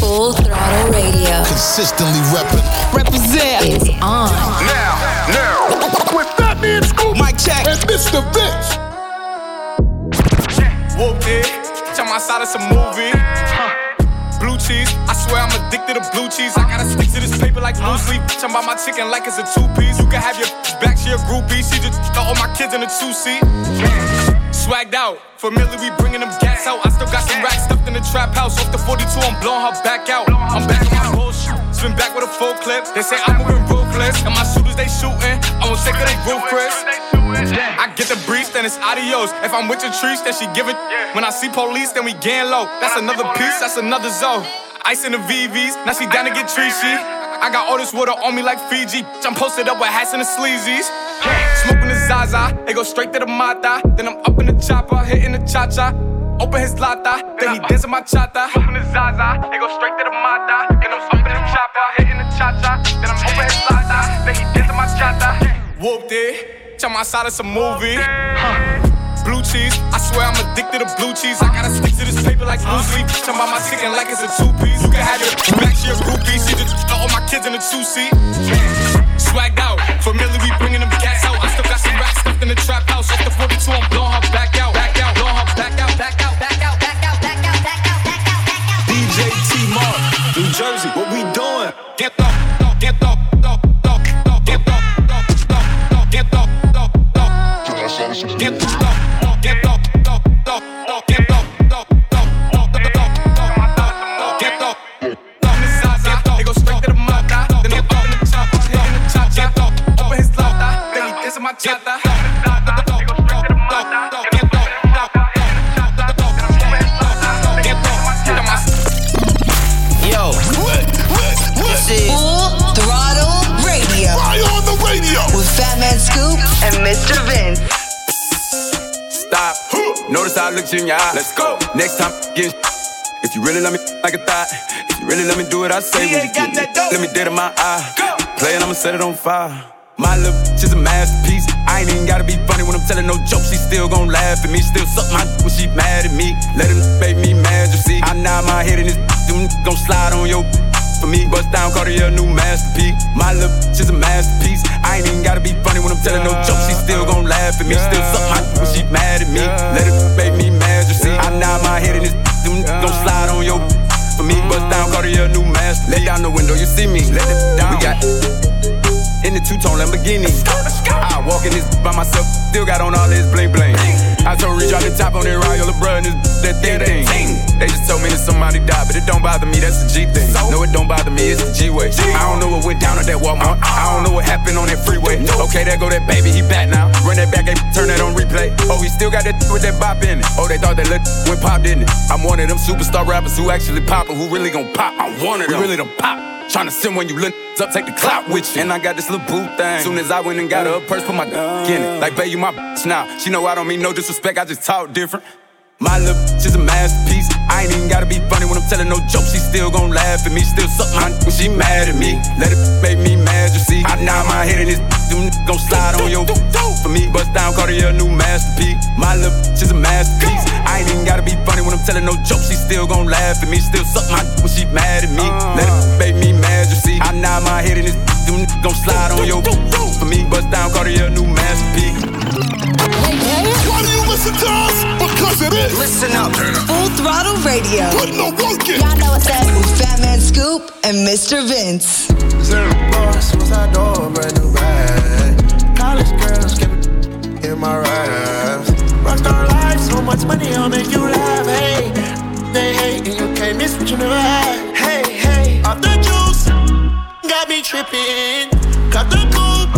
Full Throttle Radio. Consistently repping. Represent is on. Now, now. With Fatman Scoop. Mic check. And Mr. Vince. Whooped eh. it. Jump outside of some movie. Blue cheese, I swear I'm addicted to blue cheese. I gotta stick to this paper like blue sleep. I'm about my chicken like it's a two piece. You can have your back, she a groupie. She just got all my kids in a two seat. Swagged out, familiar, we bringing them gas out. I still got some racks stuffed in the trap house. Off the 42, I'm blowing her back out. I'm back on my bullshit. Spin back with a full clip. They say I'm moving ruthless. And my shooters, they shooting. I won't take of they Chris. I get the breeze, then it's adios. If I'm with your trees, then she give it. When I see police, then we gang low. That's another piece, that's another zone. Ice in the VVs, now she down to get treachy. I got all this water on me like Fiji. I'm posted up with hats and the sleazies. Smoking the Zaza, they go straight to the Mata. Then I'm up in the chopper, hitting the cha cha. Open his lata, then he dancing my chata. Smoking the Zaza, they go straight to the Mata. Then I'm up in the chopper, hitting the cha cha. Then I'm open his lata, then he dancing my chata. Whooped it. Jump outside of some movie. Blue cheese, I swear I'm addicted to blue cheese. I gotta stick to this paper like blue sleep. Jump about my chicken like it's a two piece. You can have your back, she a groupie. She just all my kids in a two seat. Swagged out, familiar, we bringing them in the trap house. Off the 42, I'm blowing her back out. Back out, blowing her back out, back out, back out, back out, back out, back out, back out, back out. DJ T Mark, New Jersey, what we doing? Get up, really love me like a thought, if you really let me do what I say, when you get me, let me dead in my eye. Play it, I'ma set it on fire. My little bitch is a masterpiece. I ain't even gotta be funny when I'm telling no jokes. She still gon' laugh at me. Still suck my when she mad at me. Let him make me mad, you see. I nod my head in this them gon' slide on your for me. Bust down, call Cartier, new masterpiece. My little bitch is a masterpiece. I ain't even gotta be funny when I'm telling no jokes. She still gon' laugh at me. Still suck my when she mad at me. Let it make me mad, you see. I nod my head in this them gon' slide on your for me. Bust down, Cartier, new masterpiece. Let down the window, you see me. Let it down. We got in the two-tone Lamborghini. I walk in this by myself, still got on all this bling bling. I told Reach out the top on that Royal LeBron, this that thing thing. They just told me that somebody died, but it don't bother me, that's the G thing. No, it don't bother me, it's the G way. I don't know what went down at that Walmart. Uh-uh. I don't know what happened on that freeway. Okay, there go that baby, he back now. Run that back, and turn that on replay. Oh, he still got that with that bop in it. Oh, they thought that look went pop, didn't it? I'm one of them superstar rappers who actually poppin', who really gon' pop. One of them. We really don't pop. Tryna send when you look up, take the clout with you. And I got this little boo thing. Soon as I went and got her a purse, put my d in it. Like, babe, you my bitch now. She know I don't mean no disrespect, I just talk different. My little bitch is a masterpiece. I ain't even gotta be funny when I'm telling no jokes. She still gon' laugh at me. Still suck my when she mad at me. Let it make me mad, you see. I nod my head in this them gon' slide on your for me. Bust down, Cartier, new masterpiece. My bitch is a masterpiece. I ain't even gotta be funny when I'm telling no jokes. She still gon' laugh at me. Still suck my when she mad at me. Let it make me mad, you see. I nod my head in this them gon' slide on your for me. Bust down, call Cartier, new masterpiece. Why do you listen to us? Because it is. listen up. Full Throttle Radio. Putting the work in. Y'all know what's up. With Fatman Scoop and Mr. Vince. Zero boss, suicide door, brand new bag. College girls keep it in my raps. Rockstar life, so much money, I'll make you laugh. Hey, they hate and you can't miss what you never had. Hey, hey, off the juice, got me tripping. Cut the coupe,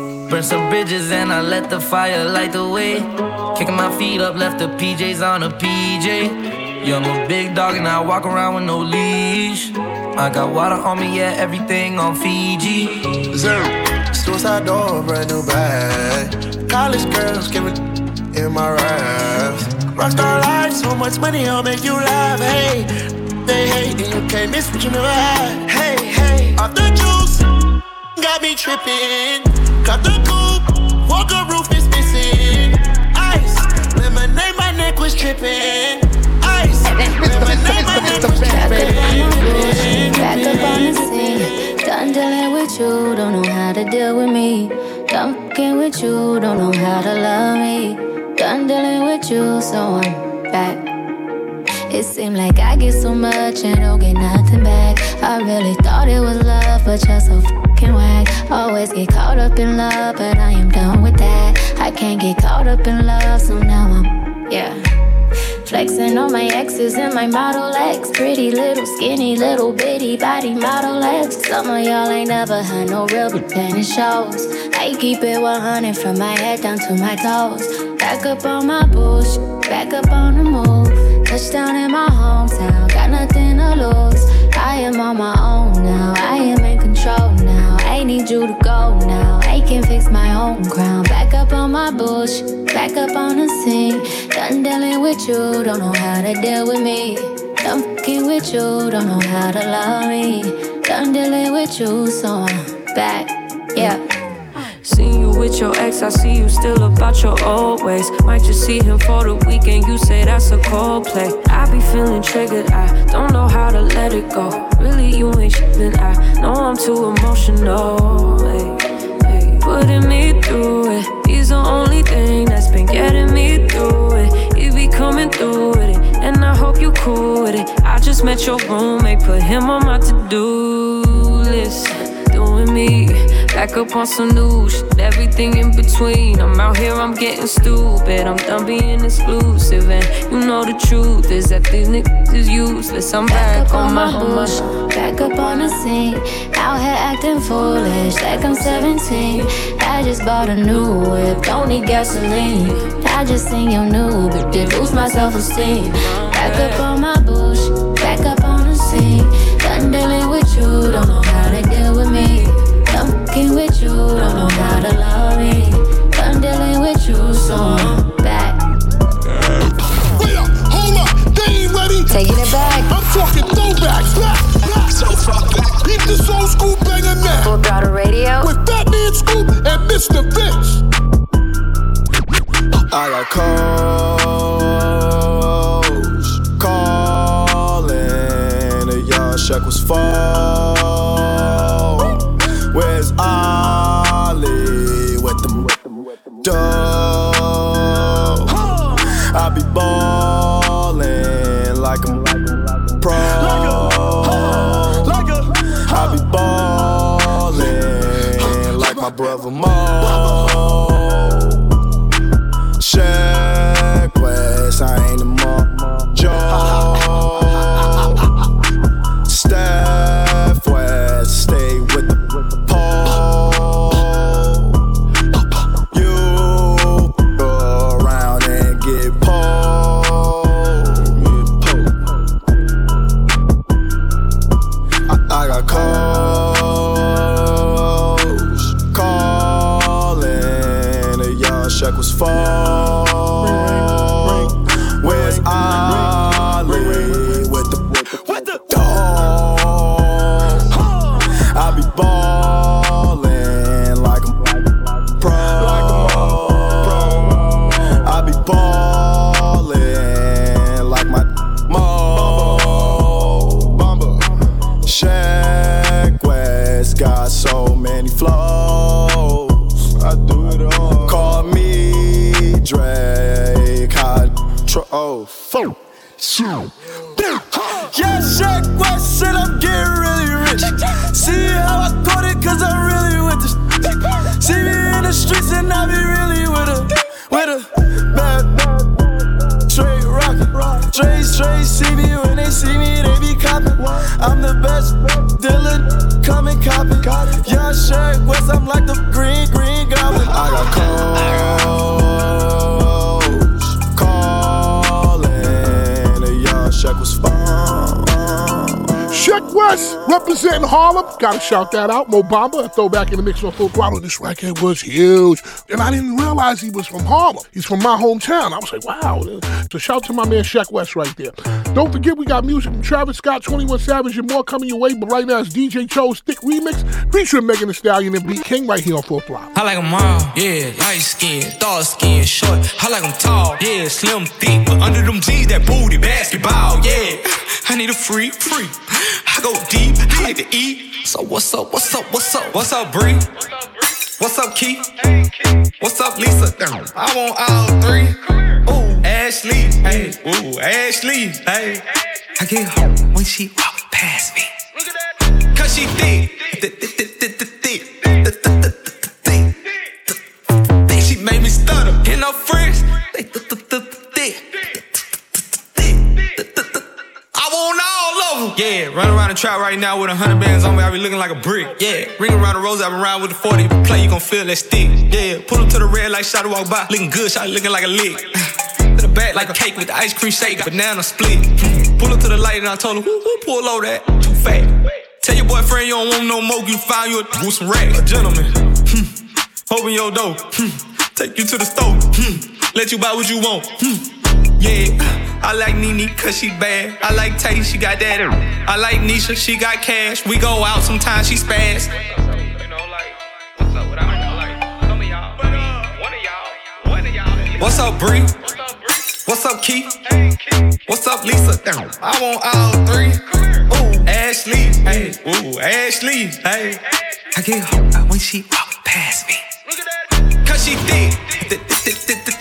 Burn some bridges and I let the fire light the way. Kicking my feet up, left the PJs on a PJ. Yeah, I'm a big dog and I walk around with no leash. I got water on me, yeah, everything on Fiji. Zero. Suicide door, brand new bag. College girls giving in my raps. Rockstar life, so much money, I'll make you laugh. Hey, they hate and you can't miss what you never had. Hey, hey, off the juice, got me tripping. Cut the coupe, walker roof is missing. Ice, lemonade, my neck was tripping. Ice, lemonade, my neck was tripping. Back up on the scene, done dealing with you, don't know how to deal with me. Done fucking with you, don't know how to love me. Done dealing with you, so I'm back. It seemed like I get so much and don't get nothing back. I really thought it was love, but you're so fucking whack. Always get caught up in love, but I am done with that. I can't get caught up in love, so now I'm, yeah. Flexing on my exes and my Model X. Pretty little, skinny, little bitty body Model X. Some of y'all ain't never had no real, it shows. I keep it 100 from my head down to my toes. Back up on my bullshit, back up on the move. Touchdown in my hometown, got nothing to lose. I am on my own crown. Back up on my bullshit, back up on the scene. Done dealing with you, don't know how to deal with me. Done fucking with you, don't know how to love me. Done dealing with you, so I'm back, yeah. Seen you with your ex, I see you still about your old ways. Might just see him for the weekend, you say that's a cold play. I be feeling triggered, I don't know how to let it go. Really, you ain't shipping, I know I'm too emotional. Hey. Putting me through it, he's the only thing that's been getting me through it. He be coming through with it, and I hope you cool with it. I just met your roommate, put him on my to do list. Doing me. Back up on some new shit, everything in between. I'm out here, I'm getting stupid. I'm done being exclusive, and you know the truth is that these niggas is useless. I'm back, Back on my bush, back up on the scene. Out here acting foolish, like I'm 17. I just bought a new whip, don't need gasoline. I just seen your new, but did lose my self esteem. Back up on my bush, back up on the scene. Done dealing with you, don't know don't know how to love me. Done dealing with you, so I'm back. Wait up, hold up, they ain't ready. Taking it back. I'm talking throwbacks. Back, back, so far. Beat this old school banger now. Full throttle radio. With Fatman Scoop and Mr. Vince. I got calls calling. The young check was full. Drake. Hydro. Oh. Shoot. Yeah, Sheck Wes said I'm getting really rich. See how I caught it, cause I'm really with this. See me in the streets and I be really with a, with a bad, straight rockin'. Straight, straight, see me when they see me, they be copping. I'm the best dealer, come and cop. Young Sheck Wes, I'm like the green, green goblin. West representing Harlem. Gotta shout that out. Mo Bamba, a throwback in the mix on full throttle. This record was huge. And I didn't realize he was from Harlem. He's from my hometown. I was like, wow. So shout to my man Sheck Wes right there. Don't forget we got music from Travis Scott, 21 Savage, and more coming your way. But right now it's DJ Chose Thick Remix featuring Megan Thee Stallion and BeatKing right here on Full Throttle. I like them all, yeah. Light skin, dark skin, short. I like them tall, yeah. Slim, thick, but under them jeans, that booty, basketball, yeah. I need a free, free. I go deep, I like to eat. So what's up, what's up, what's up? What's up, Bree? What's up, Keith? What's up, Lisa? I want all three. Ooh, Ashley, hey, ooh, Ashley, hey. I get home when she walk past me. Cause she thick, thick, she made me stutter. And her friends, they Yeah, run around the trap right now with a hundred bands on me. I be looking like a brick. Yeah, ring around the rose. I been around with the 40. Play, you gon' feel that stick. Yeah, pull them to the red light, shot walk by. Looking good, shot looking like a lick. to the back like a cake with the ice cream shake. Banana split. Pull up to the light and I told him, who, who pull over that? Too fat. Tell your boyfriend you don't want no more. You find you a with some racks. A gentleman. Hmm. Open your door. Hmm. Take you to the store. Hmm. Let you buy what you want. Hmm. Yeah, I like Nene cause she bad. I like Tay, she got that. I like Nisha, she got cash. We go out sometimes, she spaz. What's up, Bree? What's up, Keith? What's up, Lisa? I want all three. Ooh, Ashley, hey, ooh, Ashley, hey. I get home when she walk past me. Cause she thick.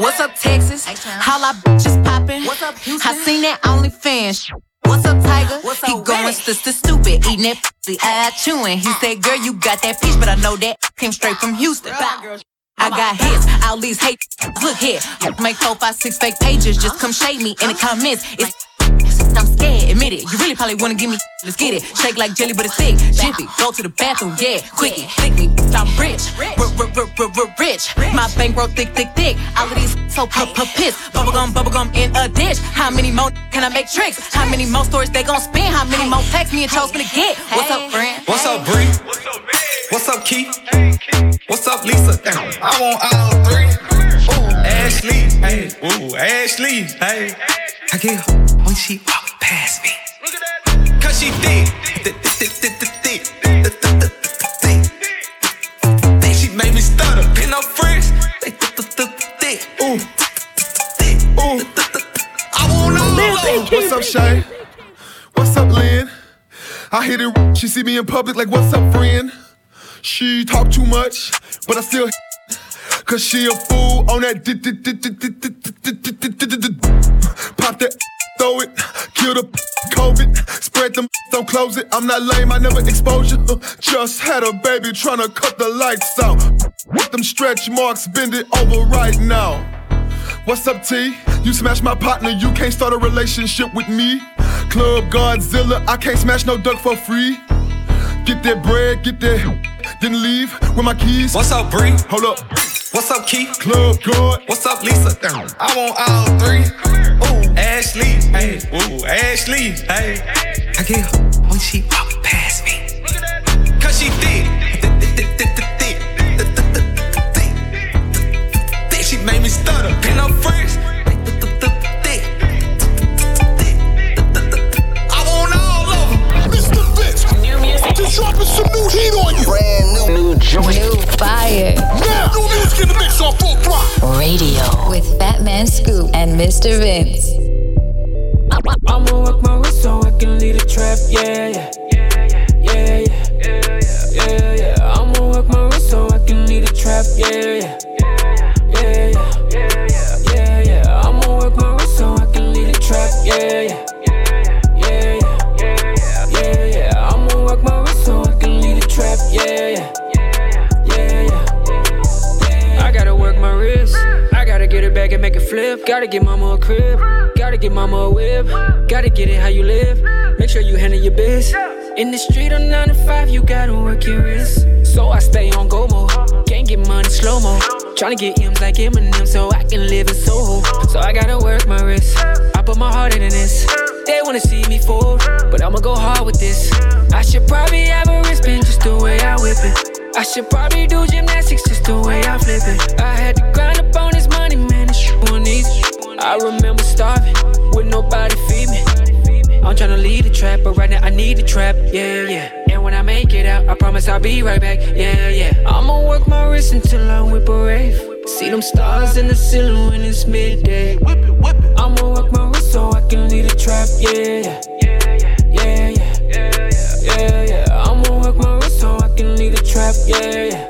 What's up, Texas? How I bitches poppin'? What's up, Houston? I seen that OnlyFans. What's up, Tiger? What's he going sister stupid, eating that pussy, eye chewing. He said, "Girl, you got that peach, but I know that came straight from Houston." I got hits, all these hate. Look here, make four, five, six fake pages. Just come shade me in the comments. It's I'm scared, admit it. You really probably wanna give me. Let's get it. Shake like jelly, but it's thick. Jiffy, go to the bathroom, yeah. Quickie, me. I'm rich, rich. My bankroll thick, thick, thick. All of these so piss. Bubblegum, bubblegum in a dish. How many more can I make tricks? How many more stories they gon' spin? How many more texts me and Chose gonna get? What's up, friend? What's up, Bree? What's up, Keith? What's up, Lisa? I want all three. Ooh, Ashley, hey, ooh, Ashley, hey. I get home when she walk past me. Cause she thick, thick, thick, thick, thick, thick. Think she made me stutter. And her friends, they thick, thick, thick. Ooh, ooh. I want all of What's up, Shay? What's up, Lynn? I hit it. She see me in public like, what's up, friend? She talk too much, but I still. Cause she a fool on that. That, throw it, kill the COVID, spread them, don't close it. I'm not lame, I never expose you. Uh, just had a baby tryna cut the lights out. With them stretch marks, bend it over right now. What's up, T? You smash my partner, you can't start a relationship with me. Club Godzilla, I can't smash no duck for free. Get that bread, get that, then leave with my keys. What's up, Bree? Hold up. What's up, Keith? Club God. What's up, Lisa? I want all three. Ooh, Ashley, hey, ooh, Ashley, hey. I get when she walk past me. Cause she thick, thick, thick, thick, thick. Think she made me stutter. And her friends, new music in the mix on full throttle. Radio with Fatman Scoop and Mr. Vince. I'ma work my wrist so I can lead a trap, yeah, yeah. Yeah, yeah. Yeah, yeah. I'ma work my wrist so I can lead a trap, yeah, yeah. Yeah, yeah. Yeah, yeah. I'ma work my wrist so I can lead a trap, yeah, yeah. Yeah, it and make it flip. Gotta get mama a crib. Gotta get mama a whip. Gotta get it how you live. Make sure you handle your biz. In the street on 9 to 5, you gotta work your wrist. So I stay on go mode. Can't get money slow mo. Tryna get M's like Eminem so I can live in Soho. So I gotta work my wrist. I put my heart into this. They wanna see me fall, but I'ma go hard with this. I should probably have a wristband just the way I whip it. I should probably do gymnastics just the way I flip it. I had to grind up on this money, man, it's one easy. I remember starving with nobody feed me. I'm tryna lead the trap, but right now I need the trap, yeah, yeah. And when I make it out, I promise I'll be right back, yeah, yeah. I'ma work my wrist until I whip a rave. See them stars in the ceiling when it's midday. I'ma work my wrist so I can lead the trap, yeah, yeah. Yeah, yeah, yeah, yeah. I'ma work my wrist so I can lead the trap, yeah. Yeah,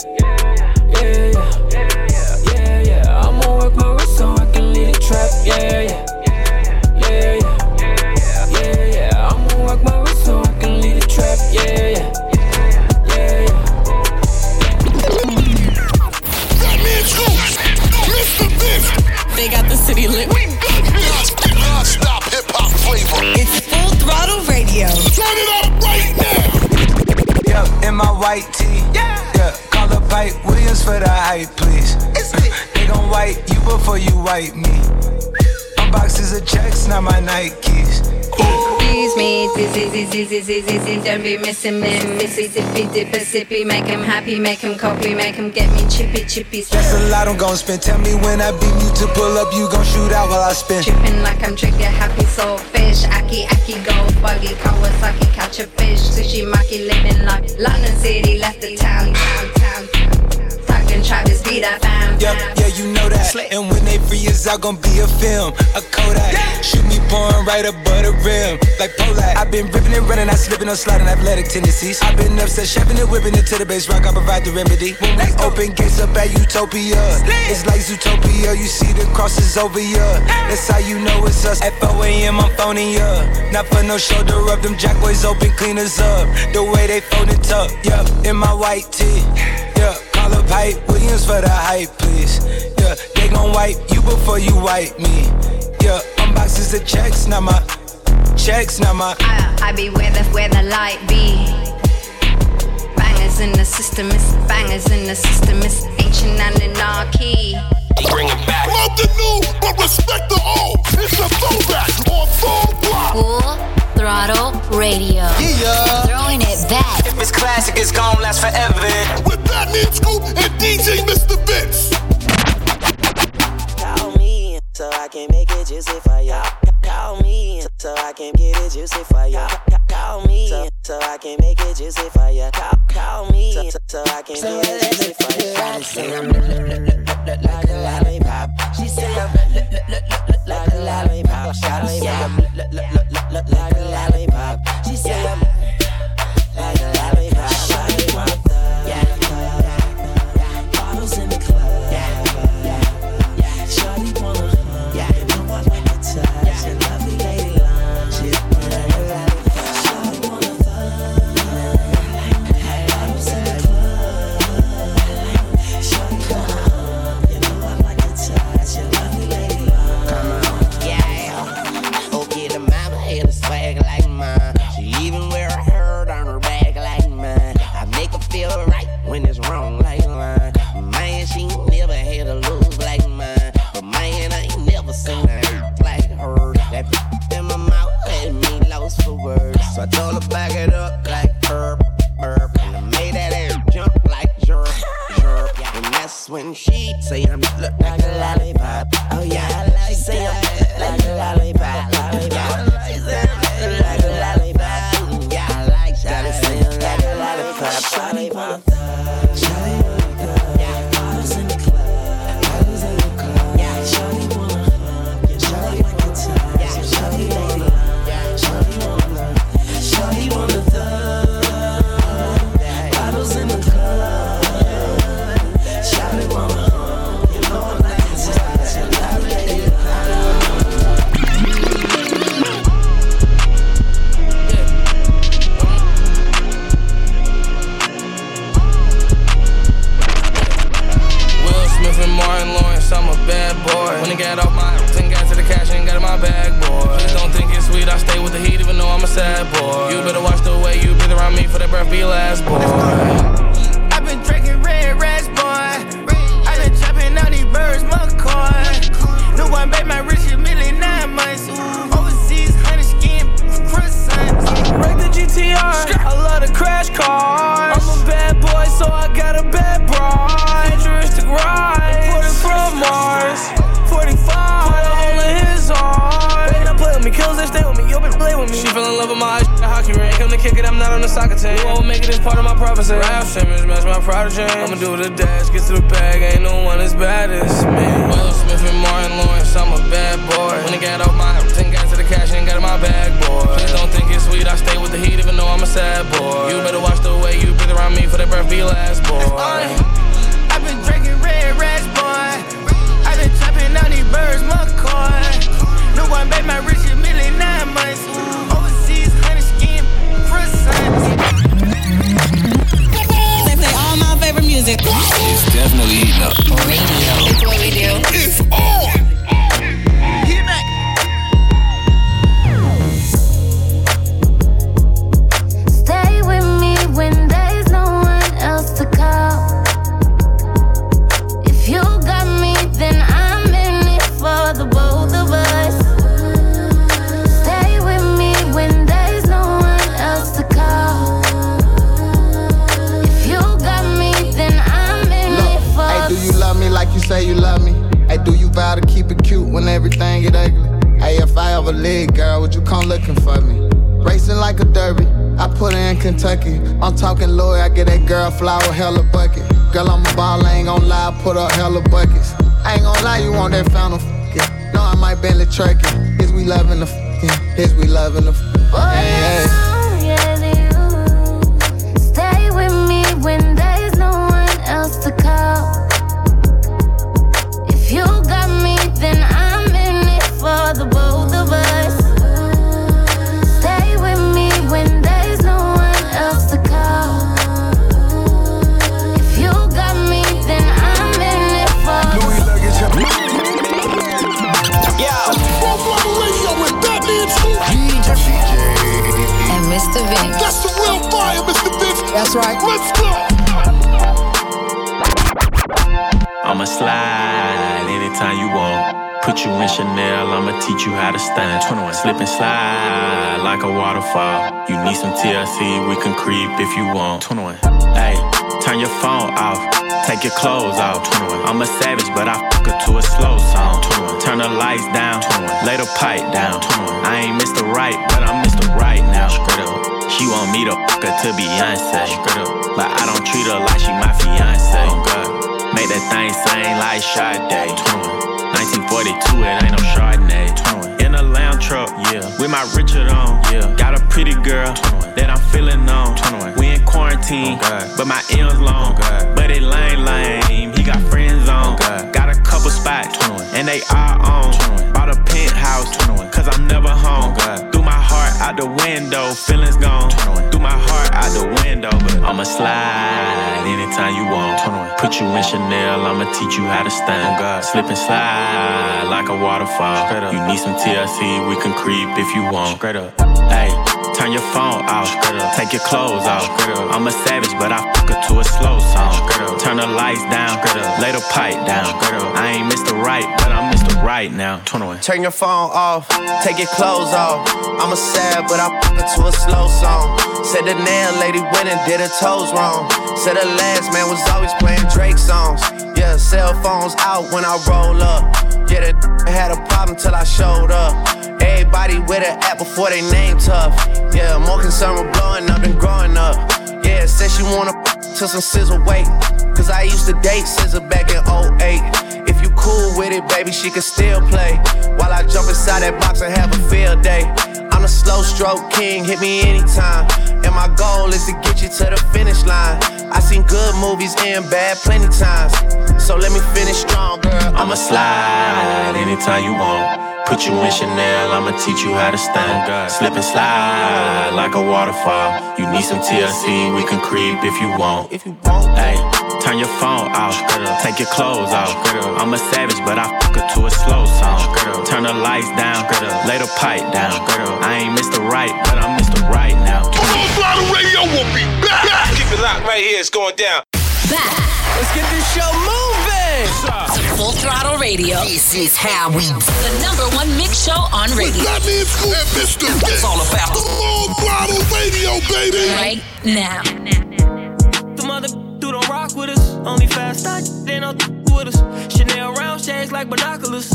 Call Williams for the hype, please. they gon' wipe you before you wipe me. Unboxes of checks, not my Nikes. Excuse me, dizzy, dizzy, dizzy, dizzy, don't be missing me. Missy, zippy, dipper, sippy, make him happy, make him copy, make him get me chippy, chippy. That's a lot I'm gon' spend. Tell me when I beam you to pull up, you gon' shoot out while I spin. Tripping like I'm trigger happy, soul fish. Aki, aki, gold buggy, Kawasaki, catch a fish. Sushi, maki, living like London City, left the town, town, town. Talking Travis, be that Yep, yeah, you know that. And when they free us out, gon' be a film, a Kodak. Shoot me pouring right above the rim, like Pollock. I've been ripping and running, I slipping on sliding athletic tendencies. I've been upset, chefing and whipping it to the base rock. I provide the remedy. When we open gates up at Utopia, it's like Zootopia. You see the crosses over ya. That's how you know it's us. At 4 a.m. I'm phoning ya. Not for no shoulder rub, them jack boys open cleaners up. The way they fold it up, yep, in my white tee. Yeah, call up Hype Williams for the hype, please. Yeah, they gon' wipe you before you wipe me. Yeah, unboxes of checks, not my checks, not my. I, I be where the where the light be. Bangers in the system, it's bangers in the system, it's ancient anarchy. Bring it back. Love the new, but respect the old. It's a throwback on full block. Full Throttle Radio. Yeah. Throwing it back. If it's classic, it's gon' last forever. With Fatman Scoop and DJ Mr. Vince. Call me so I can make it juicy for ya. Call me so I can get it juicy for ya. Call me so I can make it juicy for ya. Call, call me so, so I can get it juicy for ya. She say I'm like a lollipop. She say I'm like a lollipop. She say I'm like a lollipop. She say I'm like a lollipop. Kick it, I'm not on the soccer team. You won't make it, it's part of my prophecy. Rap Simmons, match my prodigy. I'ma do the dash, get to the bag, ain't no one as bad as me. Will Smith and Martin Lawrence, I'm a bad boy. When I got off my 10 got to the cash and got in my bag, boy. Please don't think it's sweet, I stay with the heat even though I'm a sad boy. You better watch the way you breathe around me for that breath be last, boy. I've been drinking red rash, boy. I've been chopping out these birds, McCoy. New one, babe, my rich million nine months. They play all my favorite music. It's definitely eating up. Radio. It's what we do. It's on. Everything get ugly? Hey, if I ever leave, girl, would you come looking for me? Racing like a derby, I put her in Kentucky. I'm talking lawyer, I get that girl flower, hella bucket. Girl, I'm a ball, I ain't gon' lie, I put up hella buckets. I ain't gon' lie, you want that fountain f***ing. No, I might Bentley Turkey. Is we loving the f***ing? Is we loving the f***ing? Like Sade. 1942, it ain't no Chardonnay. In a lamb truck, yeah. With my Richard on, yeah. Got a pretty girl that I'm feeling on. We in quarantine, but my M's long. But it lame, lame. He got friends on. Got a couple spots, and they are on. Bought a penthouse, cause I'm never home. Threw my heart out the window, feelings gone. Threw my heart out the window, but I'ma slide anytime you want. Put you in Chanel, I'ma teach you how to stand. Slip and slide like a waterfall. You need some TLC, we can creep if you want. Straight up. Hey, turn your phone off. Take your clothes off. I'm a savage, but I fuck her to a slow song. Turn the lights down. Lay the pipe down. I ain't Mr. Right, but I'm Mr. Right now. 21. Turn your phone off, take your clothes off. I'm a savage, but I to a slow song. Said the nail lady went and did her toes wrong. Said the last man was always playing Drake songs. Yeah, cell phones out when I roll up. Yeah, that had a problem till I showed up. Everybody with an app before they name tough. Yeah, more concerned with blowing up than growing up. Yeah, said she wanna till some sizzle wait. Cause I used to date Scissor back in 08. If you cool with it, baby, she can still play. While I jump inside that box and have a field day. I'm the slow stroke king, hit me anytime. And my goal is to get you to the finish line. I seen good movies and bad plenty times. So let me finish strong, girl. I'ma slide anytime you want. Put you in Chanel, I'ma teach you how to stand. Slip and slide like a waterfall. You need some TLC, we can creep if you want. If you want, hey, turn your phone off. Take your clothes off. I'm a savage, but I fuck her to a slow song. Turn the lights down, lay the pipe down. Girl. I ain't Mr. Right, but I'm Mr. Right now. Come on, the Radio will be back. Back. Keep it locked right here. It's going down. Back. Let's get this show moving. Full Throttle Radio. This is how we The number one mix show on radio. That means Scoop and Mr. It's all about the Full Throttle Radio, baby. Right now. The mother do don't rock with us. Only fast I they don't with us. Chanel round shades like binoculars.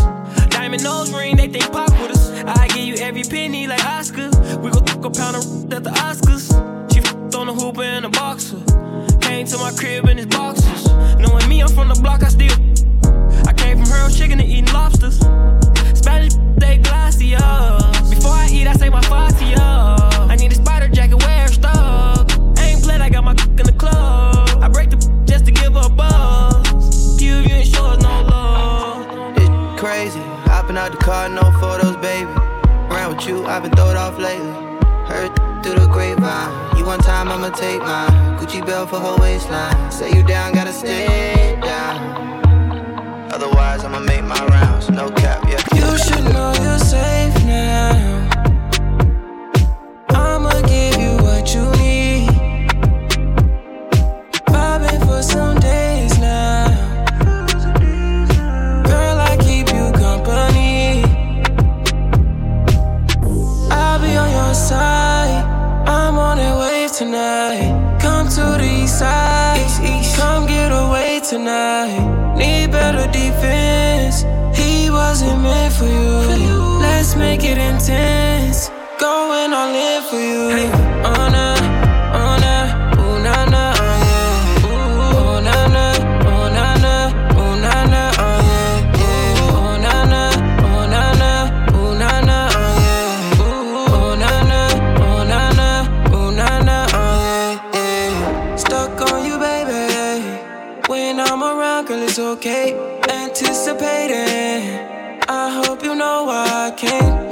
Diamond nose ring, they think pop with us. I give you every penny like Oscar. We gon' go a pound of at the Oscars. She f- on the hooper and a boxer. Came to my crib in his boxers. Knowing me, I'm from the block, I still. I came from Harold Chicken to eating lobsters. Spanish, they glassy up. Before I eat, I say my fatty up. I need a spider jacket, to give. You, sure no love. It's crazy. Hopping out the car, no photos, baby. Around with you, I've been throwed off lately. Heard through the grapevine. You one time, I'ma take mine. Gucci belt for her waistline. Say you down, gotta stay down. Otherwise, I'ma make my rounds. No cap, yeah. You should know you're safe now. East. Come get away tonight. Need better defense. He wasn't meant for you. Let's make it intense. I can't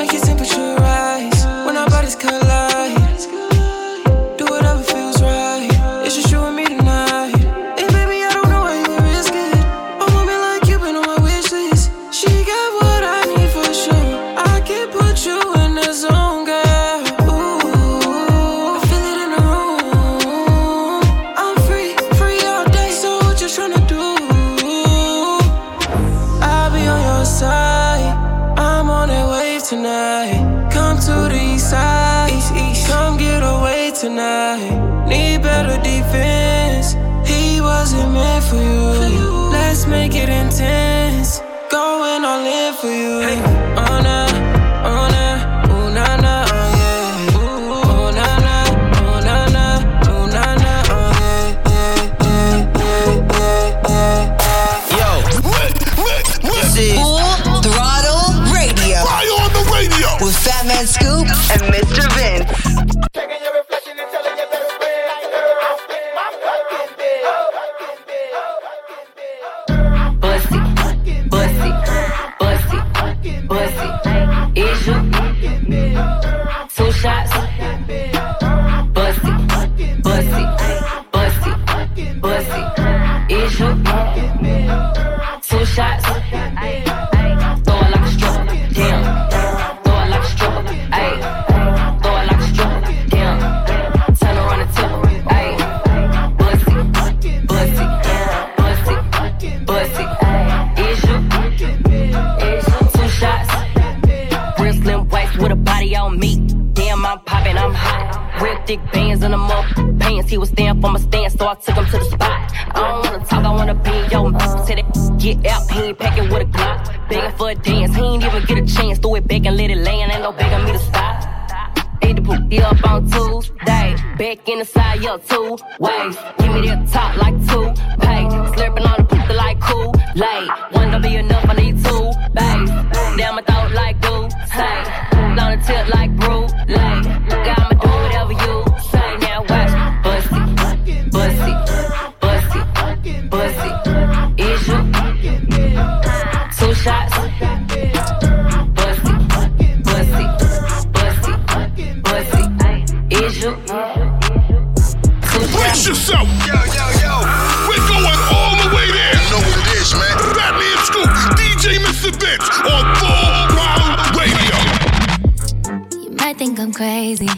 think I'm crazy.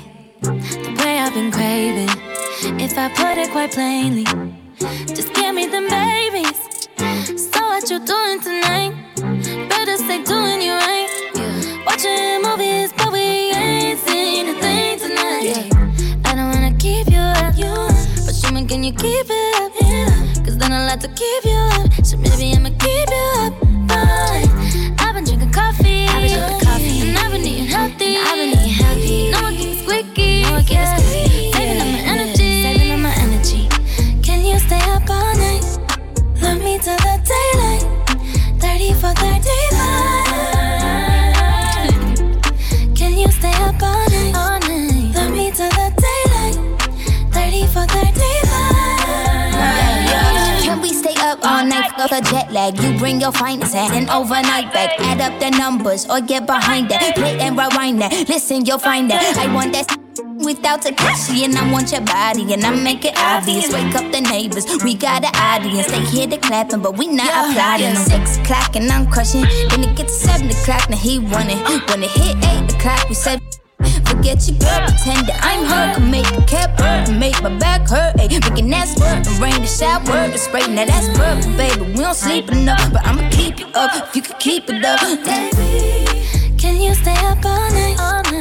The way I've been craving. If I put it quite plainly. Just give me them babies. So what you doing tonight? Better stay doing you right. Watching movies, but we ain't seen a thing tonight. I don't wanna keep you up, but me can you keep it up? Cause then I'll have to keep you up. All night for the jet lag? You bring your finest and an overnight bag. Add up the numbers or get behind that. Play and rewind that. Listen, you'll find that. I want that without Takashi and I want your body and I make it obvious. Wake up the neighbors, we got an audience. They hear the clapping, but we not applauding. Six o'clock and I'm crushing. Then it gets seven o'clock, now he running. When it hit eight o'clock, we said. Forget your girl, pretend that I'm her. Can make a cap hurt, and make my back hurt. Ayy, making that squirt and rain the shower, the spray. Now that's perfect, baby. We don't sleep enough, but I'ma keep you up if you can keep it up. Baby, can you stay up all night? All night.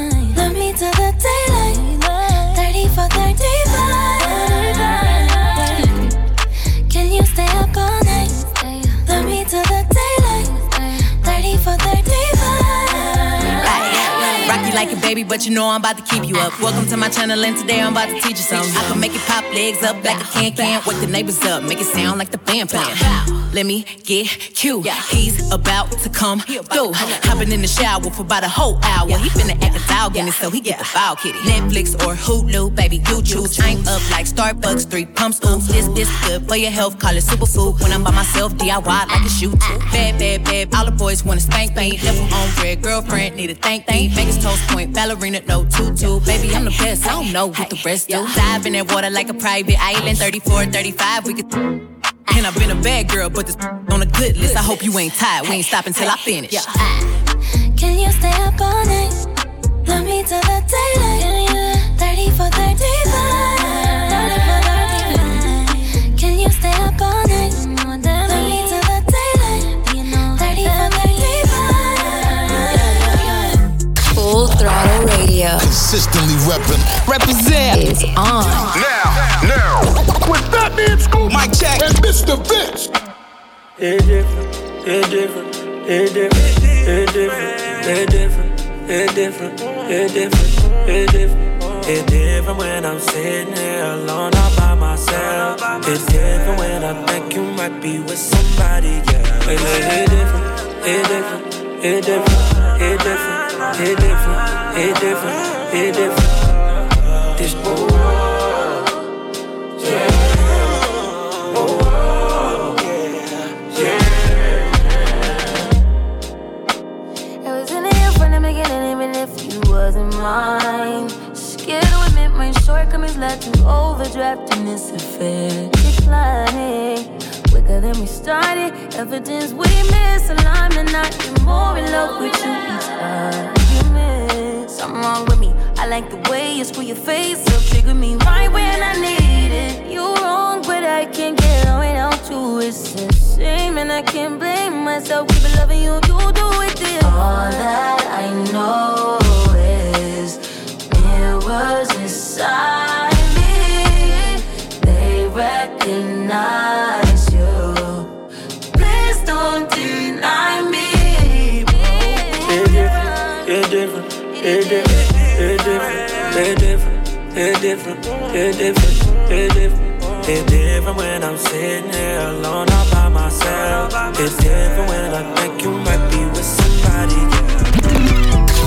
Like a baby, but you know I'm about to keep you up. Welcome to my channel, and today I'm about to teach you something. I can make it pop legs up like a can can. Wake the neighbors up, make it sound like the band playing. Let me get cute. He's about to come through. Hopping in the shower for about a whole hour. He finna act a dog in it, so he get the foul kitty. Netflix or Hulu, baby, you choose. I'm up like Starbucks, three pumps. Ooh, this this good for your health. Call it superfood. When I'm by myself, DIY like a shoe too. Bad, bad, bad. All the boys wanna spank me. Devil on red, girlfriend need a thank me. Vegas toast point, ballerina no tutu. Baby, I'm the best. I don't know what the rest do. Dive in that water like a private island. 34, 35, we could. And I've been a bad girl, but this on a good list. I hope you ain't tired. We ain't stopping till I finish. Yeah. Uh, can you stay up all night? Love me till the daylight. 30 for 30 Can you stay up all night? Love me till the daylight. 30 for 35. Full throttle radio. Consistently reppin'. Represent is on. Now, now. With Fatman Scoop, Mike check. and Mr. Vince. It different, it different, it different, it different, it different, it different, it different, it different. It's different when I'm sitting here alone all by myself. It's different when I think you might be with somebody, yeah. It, it, it different, it different, it different, it different, it different, it different, it different. This It shortcomings led to overdraft in this affair. Declining quicker than we started. Evidence we misaligned, and I get more in love with you each argument. Something wrong with me. I like the way you screw your face up, trigger me right when I need it. You wrong, but I can't get on without you. It's a shame, and I can't blame myself. Keep loving you, you do it dear. All that I know is mirrors inside me. They recognize you. Please don't deny me. It different, it different, it different, it different, it different, it different, it different. It's different when I'm sitting here alone all by myself. It's different when I think you might be with somebody.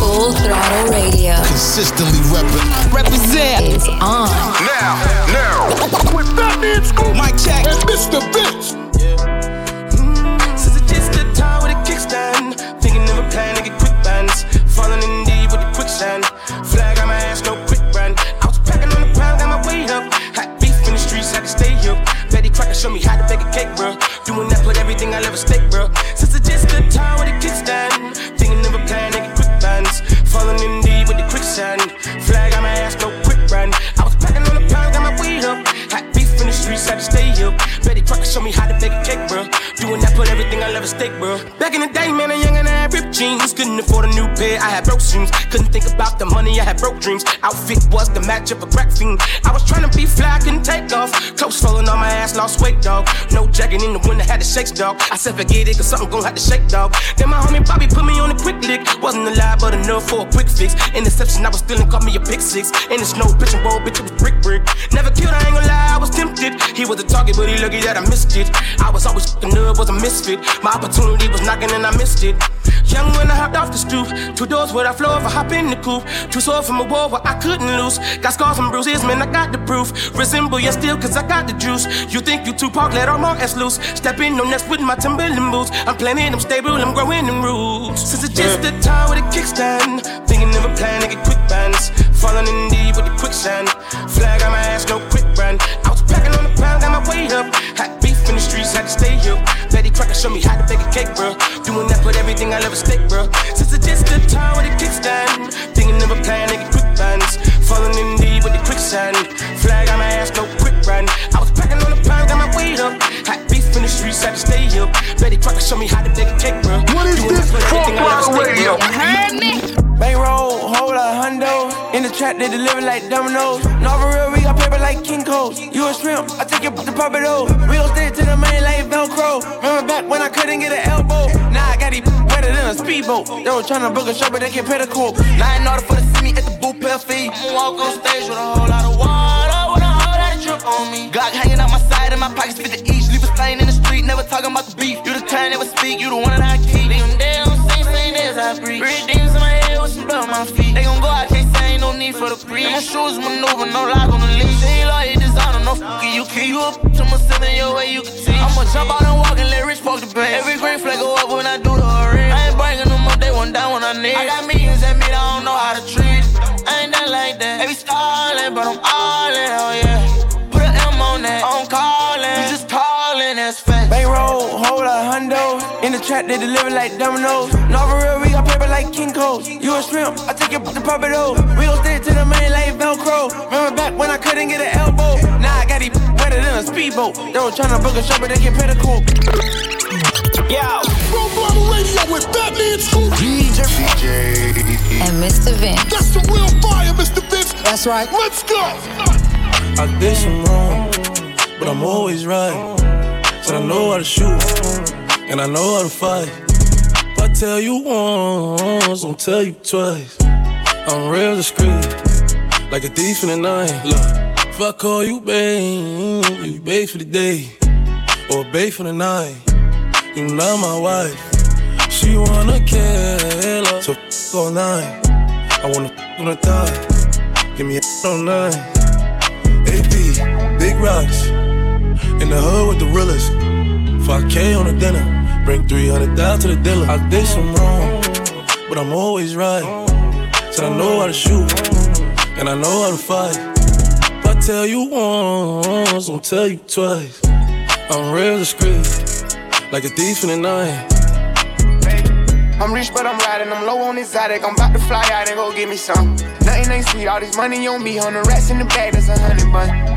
Full throttle radio. Consistently reppin'. Represent is on. Now, now. With Fatman Scoop, Mike check. and Mr. Vince. Money, I had broke dreams. Outfit was the match of a crack fiend. I was trying to be fly, couldn't take off. Clothes falling on my ass, lost weight, dog. No jacket in the winter, had to shake, dog. I said, forget it, cause something gon' have to shake, dog. Then my homie Bobby put me on a quick lick. Wasn't a alive, but enough for a quick fix. Interception, I was stealing, caught me a pick six. In the snow, bitch and bitch, it was brick, brick. Never killed, I ain't gonna lie, I was tempted. He was the target, but he lucky that I missed it. I was always fucking up, was a misfit. My opportunity was knocking and I missed it. Young when I hopped off the stoop, two doors where I flow if I hop in the coupe. Two swords from a war where I couldn't lose. Got scars and bruises, man, I got the proof. Resemble you still, cause I got the juice. You think you Tupac, let all my ass loose. Step in on next with my Timberland boots. I'm planning, I'm stable, I'm growing in roots. Since it's just a time with a kickstand, thinking of a plan to get quick bands. Falling in deep with the quicksand. Flag on my ass, no quick brand. I pound, got my weight up. Hot beef in the streets, had to stay here. Betty Crocker show me how to bake a cake, bro. Doing that with everything I love a steak, bro. Since it's just a time with a kickstand, thinking of a plan get quick bands. Falling in deep with the quicksand. Flag on my ass, no quick run. I was packing on the pound, got my weight up. Had beef in the streets, had to stay here. Betty Crocker show me how to bake a cake, bro. What is Doing this? Everything I love a steak, bro. You heard me? Bankroll, hold a hundo. In the trap, they deliver like dominoes. No, for real, we got paper like King Cole. You a shrimp, I take it to pop it over. We gon' stick to the main like Velcro. Remember back when I couldn't get an elbow? Now I got these better than a speedboat. They was tryna book a show, but they can't pay the court. Now in order for to see me at the booth, pay a fee. I'ma walk on stage with a whole lot of water, with a whole lot of drip on me. Glock hanging out my side, and my pockets fit the each. Stain in the street, never talking about the beef. You the kind, never speak, you the one that I keep. Leave them dead on same, same as I breathe. Red demons in my head with some blood on my feet. They gon' go out, can't say ain't no need for the breeze. My shoes maneuver, no lock on the leash. Say like you designer, no fucking you keep you up to my seven your way you can teach. I'ma jump out and walk and let Rich poke the bank. Every green flag go up when I do the ring. I ain't bringing them up, they one down when I need. I got millions at me, I don't know how to treat. I ain't that like that. They be stalling, but I'm all in, oh yeah. Trap, they deliver like dominoes. No, for real, we got paper like King Cole. You a shrimp, I take it to pop it over. We gon' stick to the main like Velcro. Remember back when I couldn't get an elbow? Now I got these better than a speedboat. They was tryna book a show, but they can't pay. Yo. Bro, Throttle Radio with Fatman Scoop. DJ. And Mr. Vince. That's the real fire, Mr. Vince. That's right. Let's go. I did some wrong, but I'm always right. Said I know how to shoot, and I know how to fight. If I tell you once, I'll tell you twice. I'm real discreet, like a thief in the night. Look, if I call you babe, you babe for the day, or babe for the night. You not my wife. She wanna kill her, so f all night. I wanna f on the thigh. Give me a all night. AP, big rocks. In the hood with the realest. 5K on the dinner. Bring 300 down to the dealer. I did some wrong, but I'm always right. Said I know how to shoot, and I know how to fight. If I tell you once, I'll tell you twice. I'm real discreet, like a thief in the night. I'm rich, but I'm riding. I'm low on exotic. I'm about to fly out and go get me some. Nothing ain't sweet. All this money on me. On the rats in the bag, that's a hundred bun.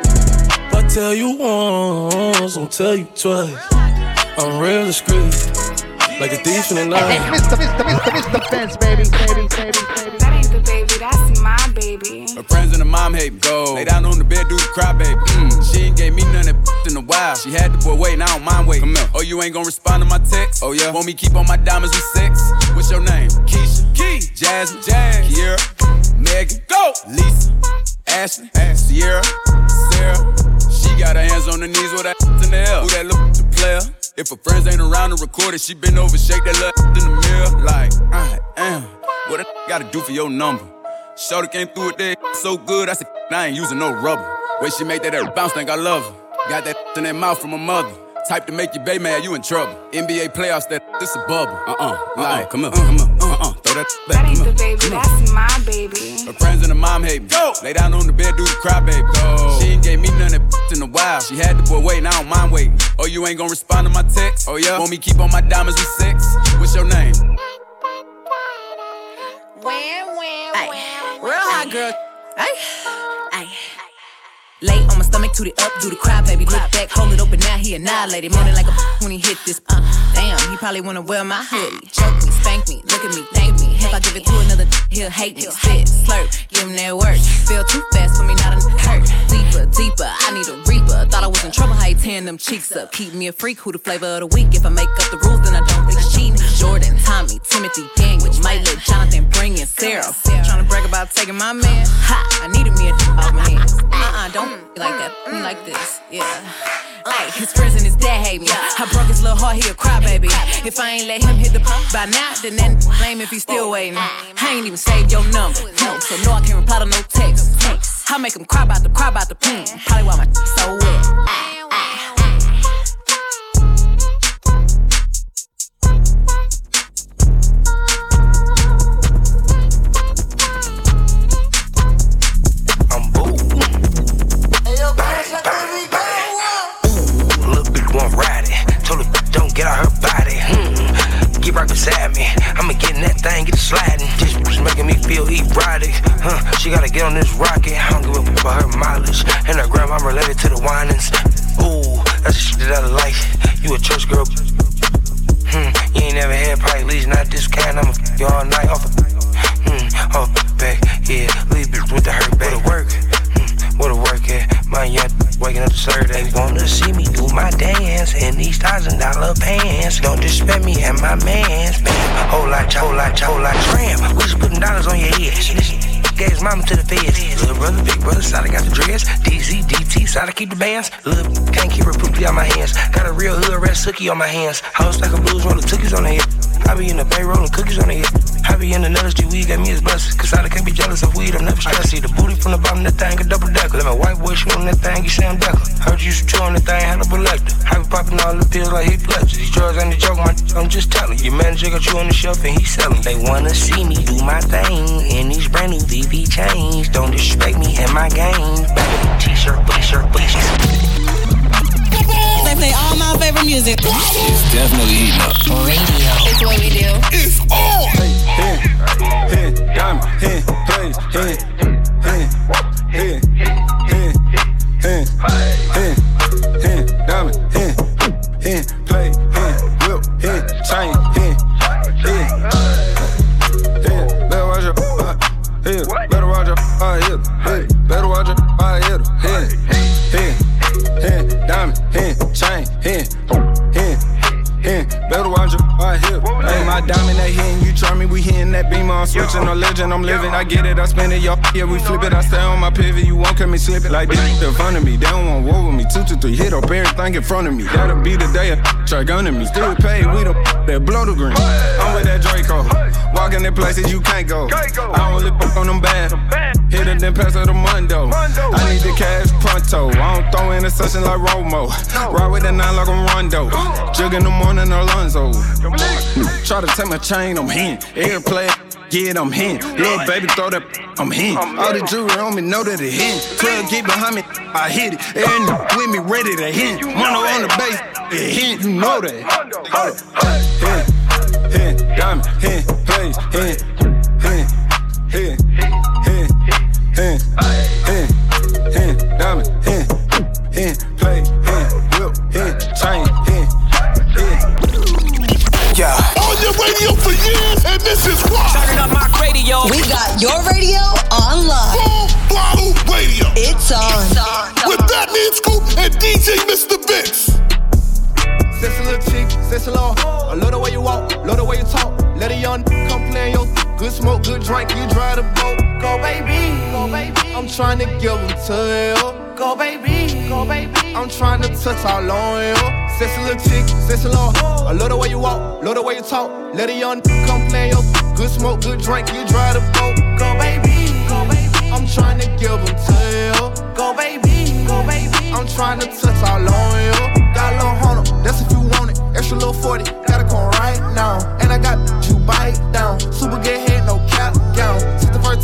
If I tell you once, I'll tell you twice. I'm real discreet, like a thief in the night. Mr. Mr. Mr. Mr. Vince, baby, baby, baby, baby. That ain't the baby, that's my baby. Her friends and the mom hate me. Go. Lay down on the bed, do the cry, baby. Mm. She ain't gave me none of that in a while. She had the boy waiting, I don't mind waiting. Oh, you ain't gonna respond to my text? Oh, yeah. Want me keep on my diamonds with sex? What's your name? Keisha. Key. Jasmine. Jazz. Kiera. Megan. Go. Lisa. Ashley. Sierra. Sarah. Got her hands on her knees with that in the air. Who that look the player? If her friends ain't around to record it, she been over, shake that little in the mirror. Like, I am. What a gotta do for your number? Shorty came through with that so good, I said, I ain't using no rubber. Way she make that air bounce, think I love her. Got that in that mouth from her mother. Type to make you baby mad, you in trouble. NBA playoffs, that this a bubble. Uh uh, like, come up, come up, uh uh Throw that. That ain't come the baby, come that's my baby. Her friends and her mom hate me. Go. Lay down on the bed, do the cry, baby. Go. She ain't gave me none of that in a while. She had the boy waiting, I don't mind waiting. Oh, you ain't gonna respond to my text? Oh, yeah? Want me keep on my diamonds with sex? What's your name? Ay, real hot girl. Ay, ay. Lay on my stomach, toot it up, do the cry, baby. Look back, hold it open, now he annihilated. Moaning like a when he hit this. Uh, damn, he probably wanna wear my hoodie. Choke me, spank me, look at me, thank me. If I give it to another, he'll hate me. Spit, slurp, give him that work. Feel too fast for me, not a hurt. Deeper, deeper, I need a reaper. Thought I was in trouble, how he tearing them cheeks up. Keep me a freak, who the flavor of the week. If I make up the rules, then I don't think cheating. Jordan, Tommy, Timothy, Daniel, let Jonathan bring in Sarah. Trying to brag about taking my man. Ha, like that. Me like this, yeah. Ay, his friends and his dad hate me. I broke his little heart, he a crybaby. If I ain't let him hit the pump by now, then that blame if he's still waiting. I ain't even saved your number, no, so no, I can't reply to no text. I make him cry about the cry about the poom. Probably why my so wet. Ay, ay. Get out her body. Hmm. Get right beside me. I'ma get in that thing, get sliding. This was making me feel erotic. Huh. She gotta get on this rocket. I don't give a fuck about her mileage. And her grandma related to the whinings. Ooh, that's the shit that I like. You a church girl. Hmm. You ain't never had probably least not this kind. I'ma f you all night off. of Hmm. Oh, back. Yeah, leave bitch with the hurt back. What work? My young waking up to. They wanna see me do my dance in these thousand dollar pants. Don't disrespect me and my mans. Bam, whole lot, whole lot, whole lot. Tram, we just putting dollars on your head. Gave his mama to the feds. Little brother, big brother, side I got the dress. DZ, DT, side I keep the bands. Little can't keep her poopy on my hands. Got a real hood red sookie on my hands. House like a blues, rolling cookies on the head. I be in the bay rolling cookies on the head. I be in the nuts, G weed got me as blessed. Cause I can't be jealous of weed, I'm never stressed. See the booty from the bottom, that thing a double decker. Let my white boy shoot on that thing, you Sam Decker. Heard you used to that thing, had a selector. I be popping all the pills like he pledged. These drugs ain't a joke, my I'm just telling. Your manager got you on the shelf and he selling. They wanna see me do my thing in these brand new VV chains. Don't disrespect me and my game. T-shirt, t-shirt, t-shirt. They play all my favorite music. It's definitely heating up. Radio. It's what we do. It's on. Hey, hey, hey, diamond, hey, hey, hey, hey, hey, hey, diamond, they hitting, you me, we hitting that beam, I'm switching, no legend, I'm living, I get it, I spend it, y'all, yeah, we flip it, I stay on my pivot, you won't cut me slip it. Like this, in front of me, they don't want war with me, two two, three, hit up everything in front of me, that'll be the day, try gunning me, still paid, we the that blow the green, I'm with that Draco, walking in places you can't go, I fuck on them bad, hit it, then pass it to Mundo, I need the cash pronto, I don't throw in a session like Romo, ride with that nine like I'm Rondo, jug in the morning, Alonzo, try to take my chain, I'm in, airplay, yeah, I'm in, little baby throw that, I'm in, all the jewelry on me know that it in, club get behind me, I hit it, and with me ready to hit, mono on the base, it hit, you know that, hold up, hit, hit, diamond, hit, hit, hit, hit, hit, diamond, play, whip, chain. Yeah. On your radio for years, and this is why. Turning up my radio. We got your radio on lock. Full throttle radio. It's on. With Fatman Scoop and DJ Mr. Vince. Sexy little chick, sexy little hoe. I love the way you walk, love the way you talk. Let a young come play in your th- good smoke, good drink, you drive the boat. Go baby, go baby. I'm trying to give them to you. Go baby, go baby. I'm trying to touch all on you. Sexy little chick, sexy little hoe. I love the way you walk, love the way you talk. Let a young come play your good smoke, good drink, you drive the boat. Go baby, go baby. I'm trying to give them to you. Go baby, go baby. I'm trying to touch all on you. Got a little hundred, that's if you want it. Extra little 40, gotta come right now. And I got you bite down. Super get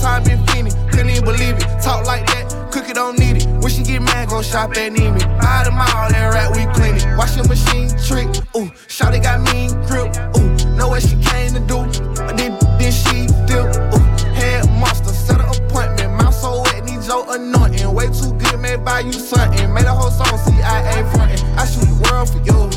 time been feeling. couldn't even believe it. Talk like that, cookie don't need it. When she get mad, go shop at Neiman. Buy the all, that rap we clean it. Washing machine trick, ooh. Shawty got mean grip, ooh. Know what she came to do, but then, then she dip, ooh. Head monster, set an appointment. Mouth so wet, need your anointing. Way too good, made by you something. Made a whole song, CIA frontin'. I shoot the world for you.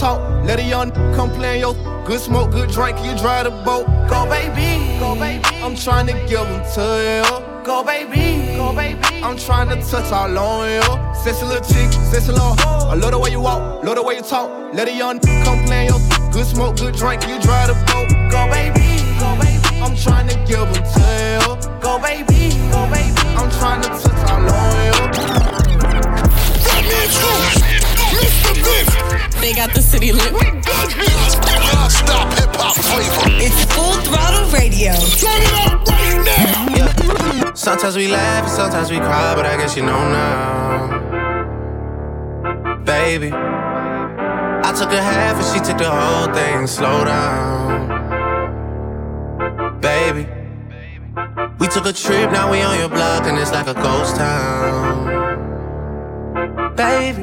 Talk. Let a young come play in your good smoke, good drink, you drive the boat. Go baby, go baby. I'm trying to give them to you. Go baby, go baby. I'm trying to touch all on you. Sexy little chick, sexy little hoe. I love the way you walk, love the way you talk. Let a young come play in your good smoke, good drink, you drive the boat. Go baby, go baby. I'm trying to give them to you. Go baby, go baby. I'm trying to touch all on you. They got the city lit. Non-stop hip hop flavor. It's full throttle radio. Turn it up right now. Sometimes we laugh and sometimes we cry, but I guess you know now. Baby, I took a half and she took the whole thing. Slow down. Baby, we took a trip, now we on your block and it's like a ghost town. Baby,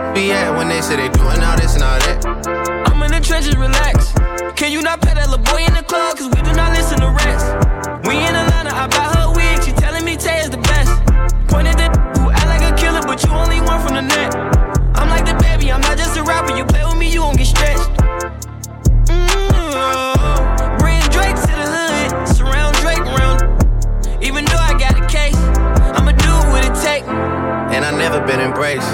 be at when they say they doing all this and all that? I'm in the trenches, relax. Can you not pet that little boy in the club? Cause we do not listen to rest. We in Atlanta, I buy her wig. She telling me Tay is the best. Pointed at who act like a killer, but you only one from the net. I'm like the baby, I'm not just a rapper. You play with me, you won't get stretched. Mm-hmm. Bring Drake to the hood, surround Drake around. Even though I got a case, I'ma do what it take. And I never been embraced,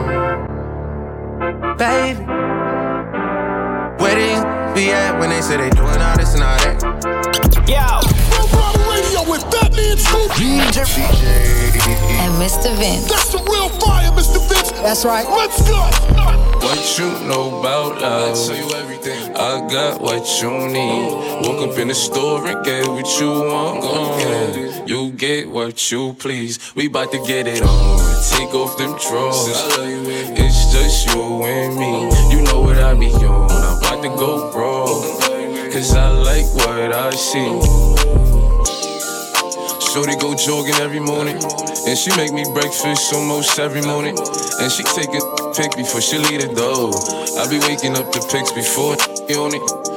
baby. Where these be at when they say they doing all this and all that? Yo. Full throttle radio with Fatman Scoop. DJ. And Mr. Vince. That's the real fire, Mr. Vince. That's right. Let's go. What you know about love? I tell you everything. I got what you need. Woke up in the store and get what you want. Uh, you get what you please. We bout to get it on. Take off them drawers. Just you and me. You know what I be on. I'm about to go raw. Cause I like what I see. Shorty go jogging every morning. And she make me breakfast almost every morning. And she take a pic before she leave the door. I be waking up the pics before on it.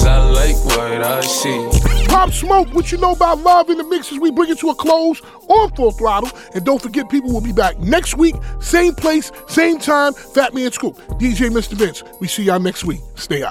I like what I see. Pop Smoke, what you know about love in the mix as we bring it to a close on Full Throttle. And don't forget, people will be back next week, same place, same time. Fatman Scoop, DJ Mr. Vince. We see y'all next week. Stay up.